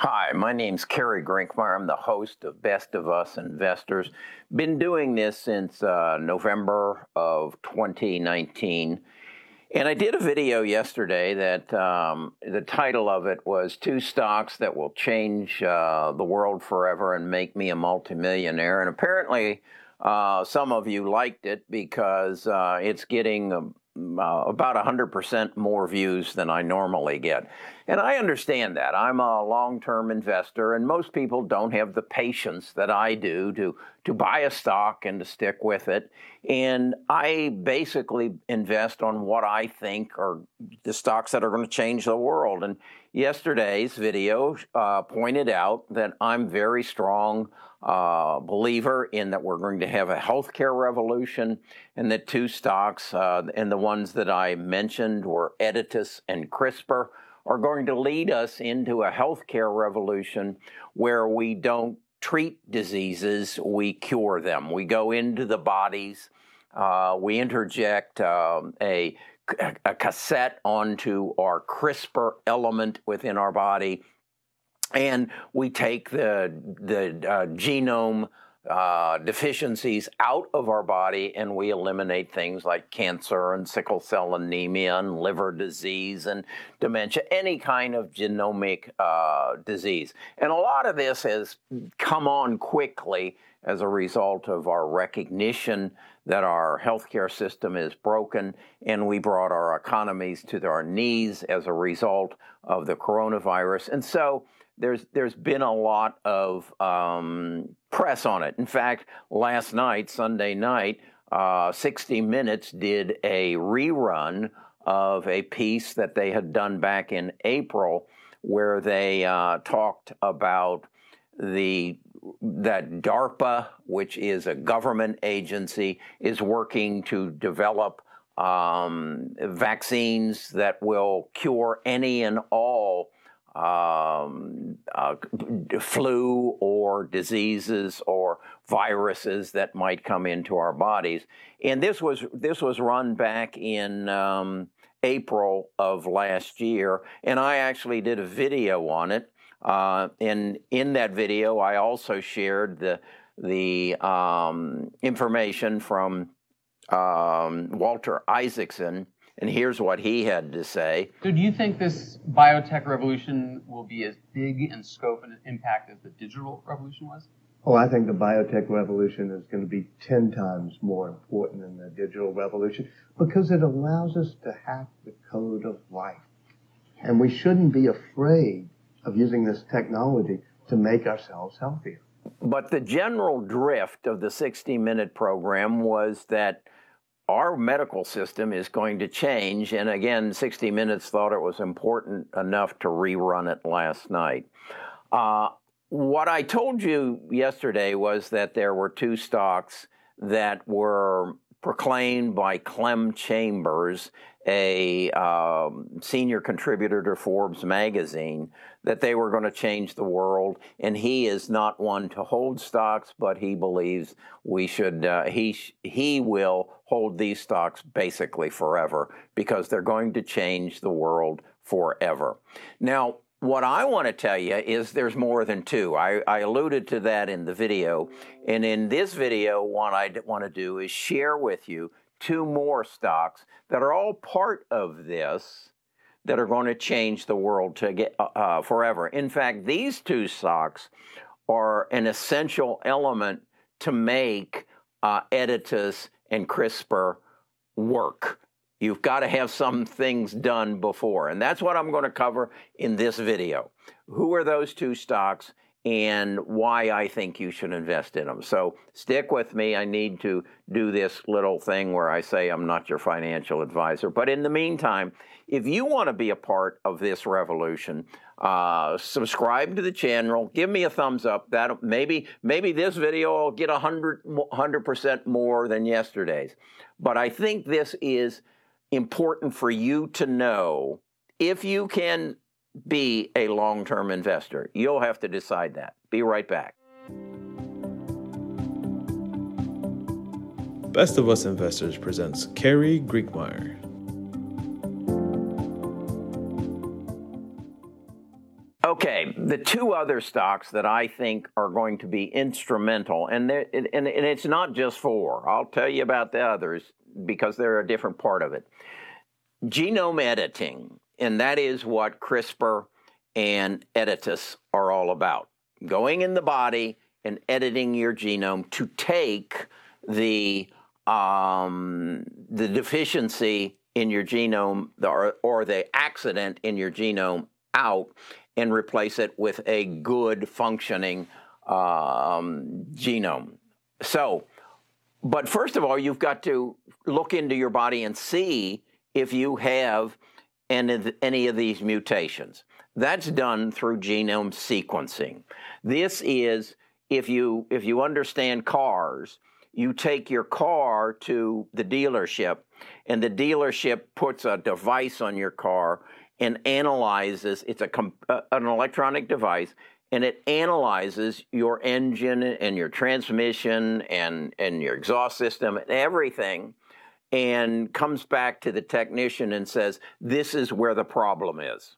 Hi, my name's Cary Grinkmeyer. I'm the host of Best of Us Investors. Been doing this since uh, November of 2019. And I did a video yesterday that um, the title of it was Two Stocks That Will Change uh, the World Forever and Make Me a Multimillionaire. And apparently, uh, some of you liked it because uh, it's getting um, uh, about 100% more views than I normally get. And I understand that. I'm a long term investor, and most people don't have the patience that I do to, to buy a stock and to stick with it. And I basically invest on what I think are the stocks that are going to change the world. And yesterday's video uh, pointed out that I'm very strong uh, believer in that we're going to have a healthcare revolution, and that two stocks, uh, and the ones that I mentioned were Editas and CRISPR, are going to lead us into a healthcare revolution where we don't treat diseases, we cure them. We go into the bodies, uh, we interject um, a a cassette onto our CRISPR element within our body and we take the the uh, genome uh, deficiencies out of our body and we eliminate things like cancer and sickle cell anemia and liver disease and dementia, any kind of genomic uh, disease. And a lot of this has come on quickly as a result of our recognition that our healthcare system is broken and we brought our economies to our knees as a result of the coronavirus. And so there's there's been a lot of um, press on it. In fact, last night, Sunday night, uh, 60 Minutes did a rerun of a piece that they had done back in April, where they uh, talked about the that DARPA, which is a government agency, is working to develop um, vaccines that will cure any and all um, uh, flu or diseases or viruses that might come into our bodies. And this was this was run back in um, April of last year, and I actually did a video on it. Uh, and in that video, I also shared the the um, information from um, Walter Isaacson and here's what he had to say. So, do you think this biotech revolution will be as big in scope and impact as the digital revolution was? Oh, I think the biotech revolution is going to be 10 times more important than the digital revolution because it allows us to hack the code of life. And we shouldn't be afraid of using this technology to make ourselves healthier. But the general drift of the 60 minute program was that our medical system is going to change. And again, 60 Minutes thought it was important enough to rerun it last night. Uh, what I told you yesterday was that there were two stocks that were proclaimed by Clem Chambers, a um, senior contributor to Forbes magazine, that they were going to change the world. And he is not one to hold stocks, but he believes we should. Uh, he he will hold these stocks basically forever because they're going to change the world forever. Now, what I want to tell you is there's more than two. I, I, alluded to that in the video. And in this video, what I want to do is share with you two more stocks that are all part of this that are going to change the world to get uh, uh forever. In fact, these two stocks are an essential element to make uh, and CRISPR work. You've got to have some things done before. And that's what I'm going to cover in this video. Who are those two stocks and why I think you should invest in them. So stick with me. I need to do this little thing where I say I'm not your financial advisor. But in the meantime, if you want to be a part of this revolution, uh, subscribe to the channel. Give me a thumbs up. That maybe maybe this video will get a hundred percent more than yesterday's. But I think this is important for you to know if you can be a long term investor. You'll have to decide that. Be right back. Best of Us Investors presents Cary Grinkmeyer. Okay, the two other stocks that I think are going to be instrumental, and, and, and it's not just four, I'll tell you about the others because they're a different part of it. Genome editing, and that is what CRISPR and Editas are all about. Going in the body and editing your genome to take the um, the deficiency in your genome or, or the accident in your genome out and replace it with a good functioning um, genome. So, but first of all, you've got to look into your body and see if you have any of these mutations. That's done through genome sequencing. This is if you if you understand cars, you take your car to the dealership and the dealership puts a device on your car and analyzes it's a uh, an electronic device and it analyzes your engine and your transmission and and your exhaust system and everything and comes back to the technician and says this is where the problem is.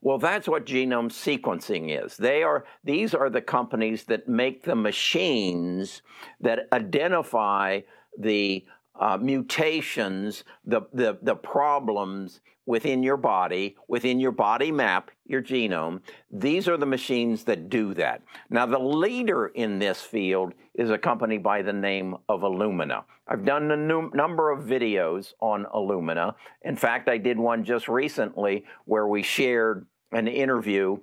Well that's what genome sequencing is. They are these are the companies that make the machines that identify the uh, mutations, the, the, the problems within your body, within your body map, your genome. These are the machines that do that. Now, the leader in this field is a company by the name of Illumina. I've done a num- number of videos on Illumina. In fact, I did one just recently where we shared an interview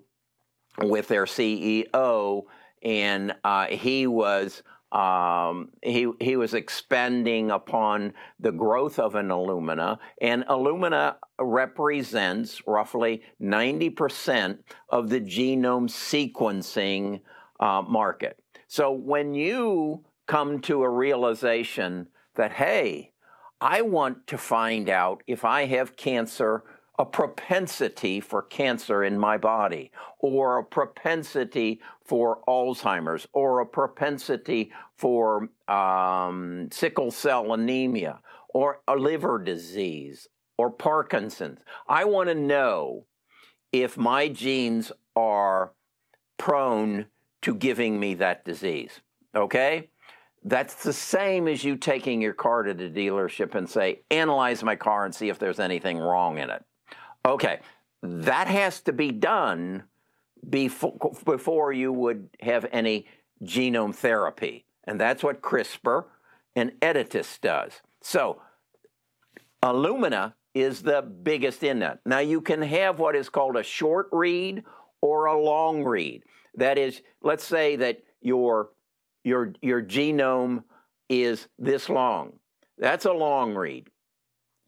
with their CEO, and uh, he was um, he, he was expanding upon the growth of an Illumina, and Illumina represents roughly 90% of the genome sequencing uh, market. So when you come to a realization that, hey, I want to find out if I have cancer a propensity for cancer in my body, or a propensity for Alzheimer's, or a propensity for um, sickle cell anemia, or a liver disease, or Parkinson's. I want to know if my genes are prone to giving me that disease. Okay? That's the same as you taking your car to the dealership and say, analyze my car and see if there's anything wrong in it. Okay, that has to be done before, before you would have any genome therapy. And that's what CRISPR and Editas does. So, Illumina is the biggest in that. Now, you can have what is called a short read or a long read. That is, let's say that your, your, your genome is this long. That's a long read.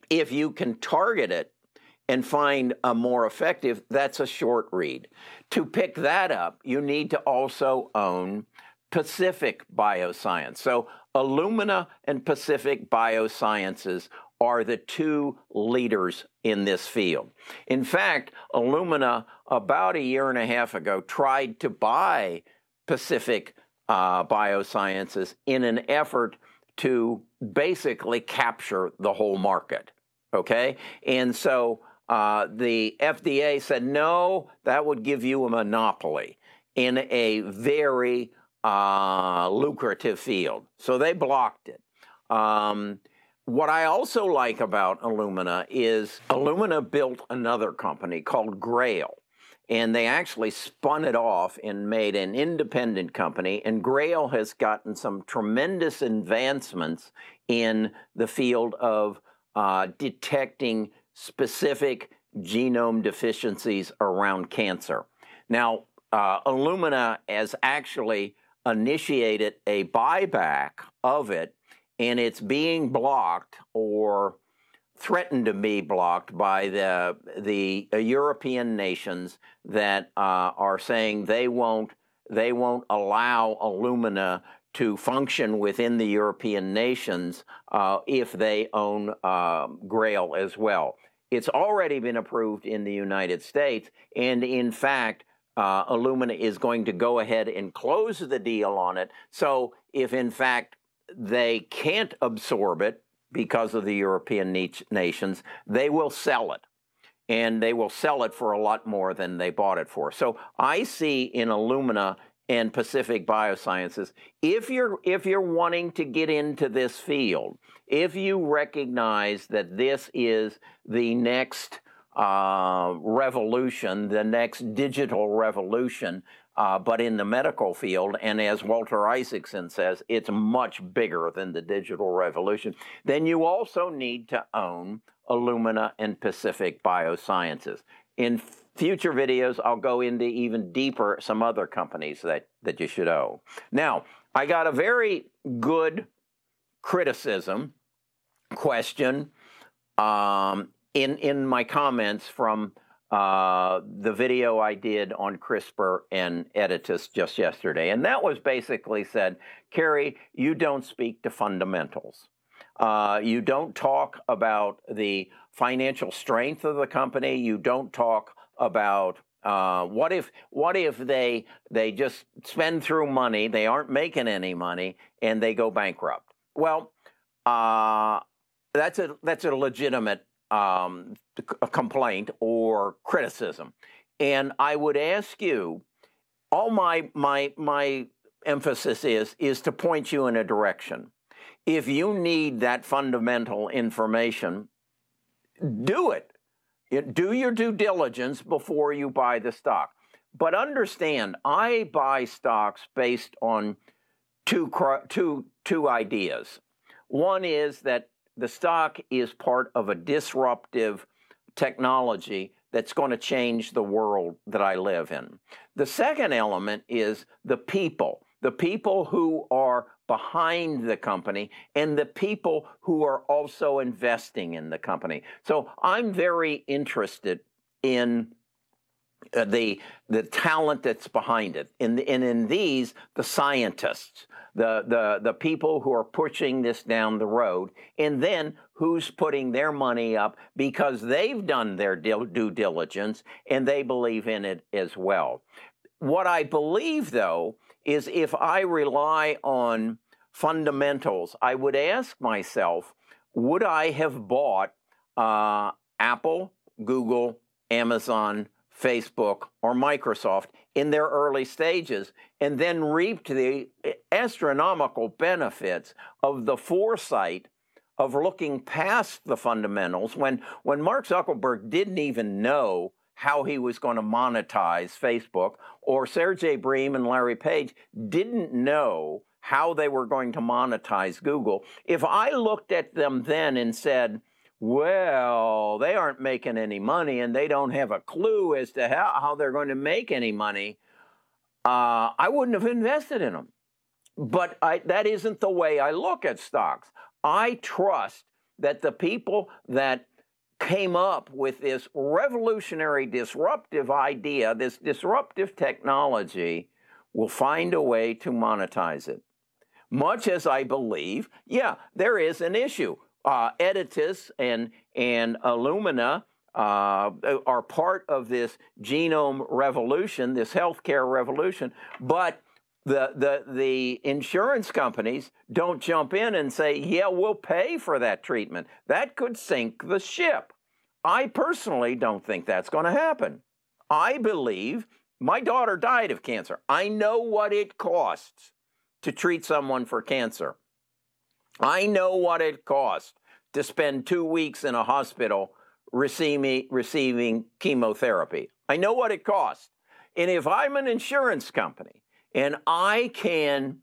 If you can target it and find a more effective, that's a short read. To pick that up, you need to also own Pacific Bioscience. So Illumina and Pacific Biosciences are the two leaders in this field. In fact, Illumina, about a year and a half ago, tried to buy Pacific uh, Biosciences in an effort to basically capture the whole market. Okay? And so uh, the FDA said, no, that would give you a monopoly in a very uh, lucrative field. So they blocked it. Um, what I also like about Illumina is Illumina built another company called Grail. And they actually spun it off and made an independent company. And Grail has gotten some tremendous advancements in the field of uh, detecting specific genome deficiencies around cancer. Now, uh, Illumina has actually initiated a buyback of it, and it's being blocked or threatened to be blocked by the the European nations that uh, are saying they won't they won't allow Illumina to function within the European nations uh, if they own uh, Grail as well. It's already been approved in the United States, and in fact, uh, Illumina is going to go ahead and close the deal on it. So, if in fact they can't absorb it because of the European nations, they will sell it. and they will sell it for a lot more than they bought it for. So I see in Illumina and Pacific Biosciences, if you're if you're wanting to get into this field, if you recognize that this is the next uh, revolution, the next digital revolution, uh, but in the medical field, and as Walter Isaacson says, it's much bigger than the digital revolution, then you also need to own Illumina and Pacific Biosciences. In future videos, I'll go into even deeper some other companies that, that you should own. Now, I got a very good criticism question um, in, in my comments from uh, the video I did on CRISPR and Editas just yesterday. And that was basically said, Cary, you don't speak to fundamentals. Uh, you don't talk about the financial strength of the company. You don't talk about uh, what if what if they they just spend through money, they aren't making any money, and they go bankrupt. Well, uh, that's a that's a legitimate um, complaint or criticism, and I would ask you, all my my my emphasis is is to point you in a direction. If you need that fundamental information, do it. Do your due diligence before you buy the stock. But understand, I buy stocks based on two, two, two ideas. One is that the stock is part of a disruptive technology that's going to change the world that I live in. The second element is the people, the people who are behind the company and the people who are also investing in the company. So I'm very interested in uh, the the talent that's behind it, and, and in these the scientists, the the the people who are pushing this down the road, and then who's putting their money up because they've done their due diligence and they believe in it as well. What I believe though is if I rely on fundamentals, I would ask myself, would I have bought uh, Apple, Google, Amazon, Facebook, or Microsoft in their early stages and then reaped the astronomical benefits of the foresight of looking past the fundamentals when, when Mark Zuckerberg didn't even know how he was going to monetize Facebook, or Sergey Brin and Larry Page didn't know how they were going to monetize Google. If I looked at them then and said, well, they aren't making any money and they don't have a clue as to how, how they're going to make any money, uh, I wouldn't have invested in them. But I, that isn't the way I look at stocks. I trust that the people that came up with this revolutionary, disruptive idea, this disruptive technology, will find a way to monetize it. Much as I believe, yeah, there is an issue. Uh, Editas and, and Illumina uh, are part of this genome revolution, this healthcare revolution, but the, the, the insurance companies don't jump in and say, yeah, we'll pay for that treatment. That could sink the ship. I personally don't think that's going to happen. I believe my daughter died of cancer. I know what it costs to treat someone for cancer. I know what it costs to spend two weeks in a hospital receiving, receiving chemotherapy. I know what it costs. And if I'm an insurance company and I can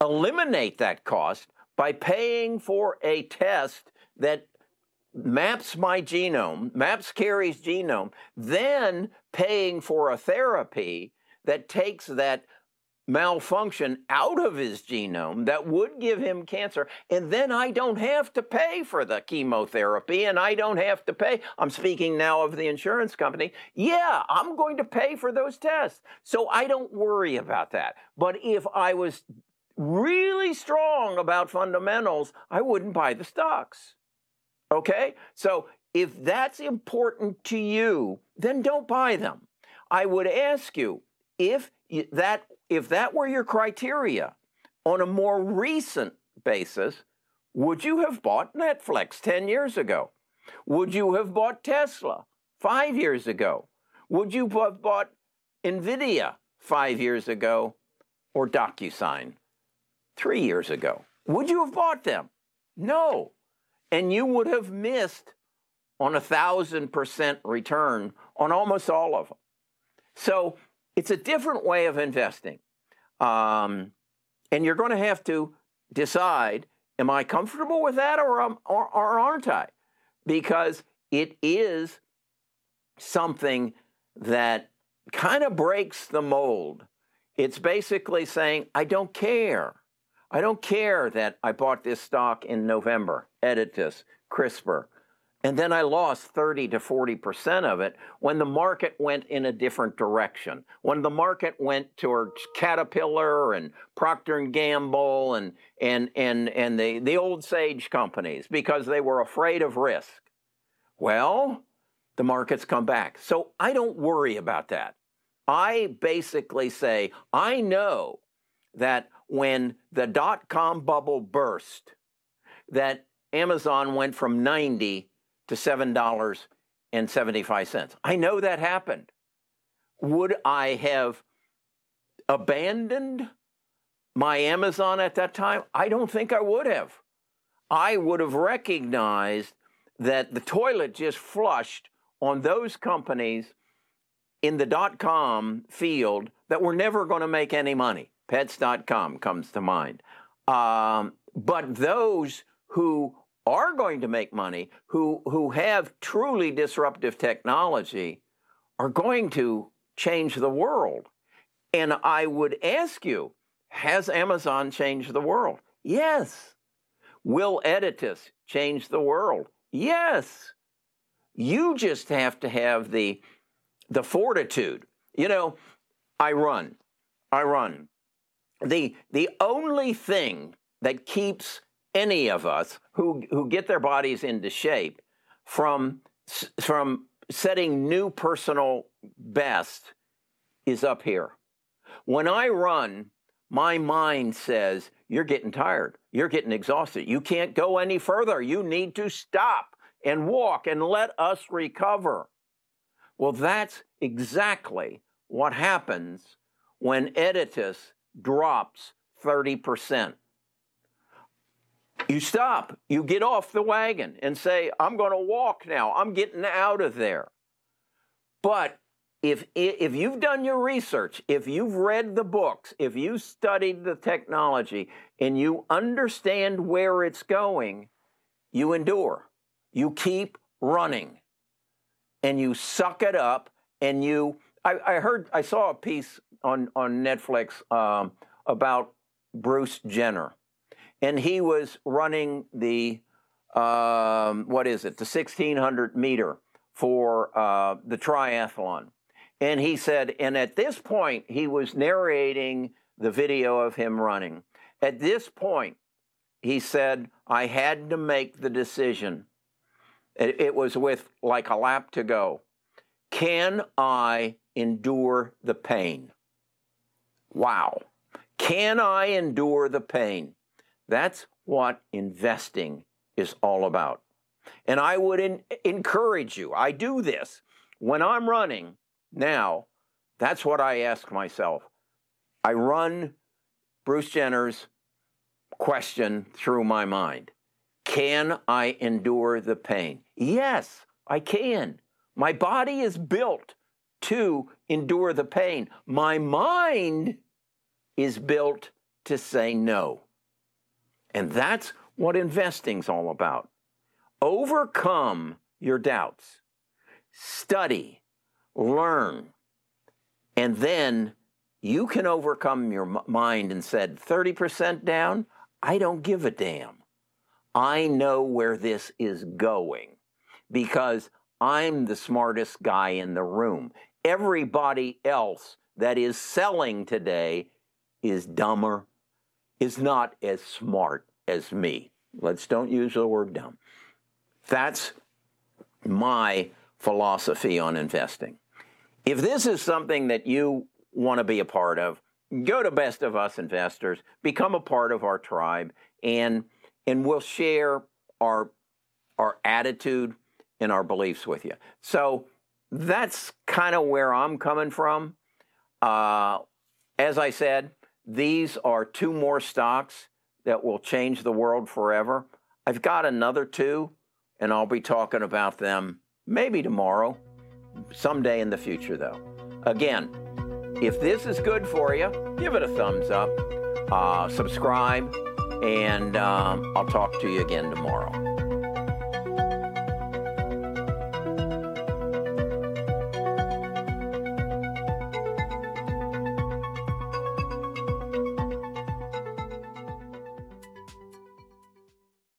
eliminate that cost by paying for a test that maps my genome, maps Cary's genome, then paying for a therapy that takes that malfunction out of his genome that would give him cancer, and then I don't have to pay for the chemotherapy and I don't have to pay. I'm speaking now of the insurance company. Yeah, I'm going to pay for those tests. So I don't worry about that. But if I was really strong about fundamentals, I wouldn't buy the stocks. Okay? So if that's important to you, then don't buy them. I would ask you if that if that were your criteria on a more recent basis, would you have bought Netflix 10 years ago? Would you have bought Tesla five years ago? Would you have bought NVIDIA five years ago or DocuSign three years ago? Would you have bought them? No. And you would have missed on a thousand percent return on almost all of them. So it's a different way of investing. Um, and you're going to have to decide am I comfortable with that or, um, or, or aren't I? Because it is something that kind of breaks the mold. It's basically saying, I don't care. I don't care that I bought this stock in November, Editas, CRISPR, and then I lost 30 to 40% of it when the market went in a different direction. When the market went towards Caterpillar and Procter and Gamble and and and and the, the old sage companies because they were afraid of risk. Well, the markets come back. So I don't worry about that. I basically say, I know that when the dot com bubble burst, that Amazon went from 90 to $7.75. I know that happened. Would I have abandoned my Amazon at that time? I don't think I would have. I would have recognized that the toilet just flushed on those companies in the dot com field that were never going to make any money. Pets.com comes to mind. Um, but those who are going to make money, who, who have truly disruptive technology, are going to change the world. And I would ask you, has Amazon changed the world? Yes. Will Editas change the world? Yes. You just have to have the, the fortitude. You know, I run. I run. The, the only thing that keeps any of us who, who get their bodies into shape from, from setting new personal best is up here. When I run, my mind says, You're getting tired. You're getting exhausted. You can't go any further. You need to stop and walk and let us recover. Well, that's exactly what happens when Editas drops 30%. You stop, you get off the wagon and say, I'm going to walk now, I'm getting out of there. But if, if you've done your research, if you've read the books, if you studied the technology, and you understand where it's going, you endure. You keep running and you suck it up and you. I, I heard, I saw a piece on, on Netflix um, about Bruce Jenner and he was running the um, what is it, the 1600 meter for uh, the triathlon. And he said, and at this point, he was narrating the video of him running. At this point, he said, I had to make the decision. It, it was with like a lap to go. Can I endure the pain? Wow. Can I endure the pain? That's what investing is all about. And I would in, encourage you, I do this when I'm running now. That's what I ask myself. I run Bruce Jenner's question through my mind Can I endure the pain? Yes, I can. My body is built to endure the pain. My mind is built to say no. And that's what investing's all about. Overcome your doubts, study, learn, and then you can overcome your mind and said 30% down, I don't give a damn. I know where this is going because I'm the smartest guy in the room. Everybody else that is selling today is dumber is not as smart as me. Let's don't use the word dumb. That's my philosophy on investing. If this is something that you want to be a part of, go to Best of Us Investors, become a part of our tribe, and and we'll share our our attitude and our beliefs with you. So that's kind of where I'm coming from. Uh, as I said, these are two more stocks that will change the world forever. I've got another two, and I'll be talking about them maybe tomorrow, someday in the future, though. Again, if this is good for you, give it a thumbs up, uh, subscribe, and um, I'll talk to you again tomorrow.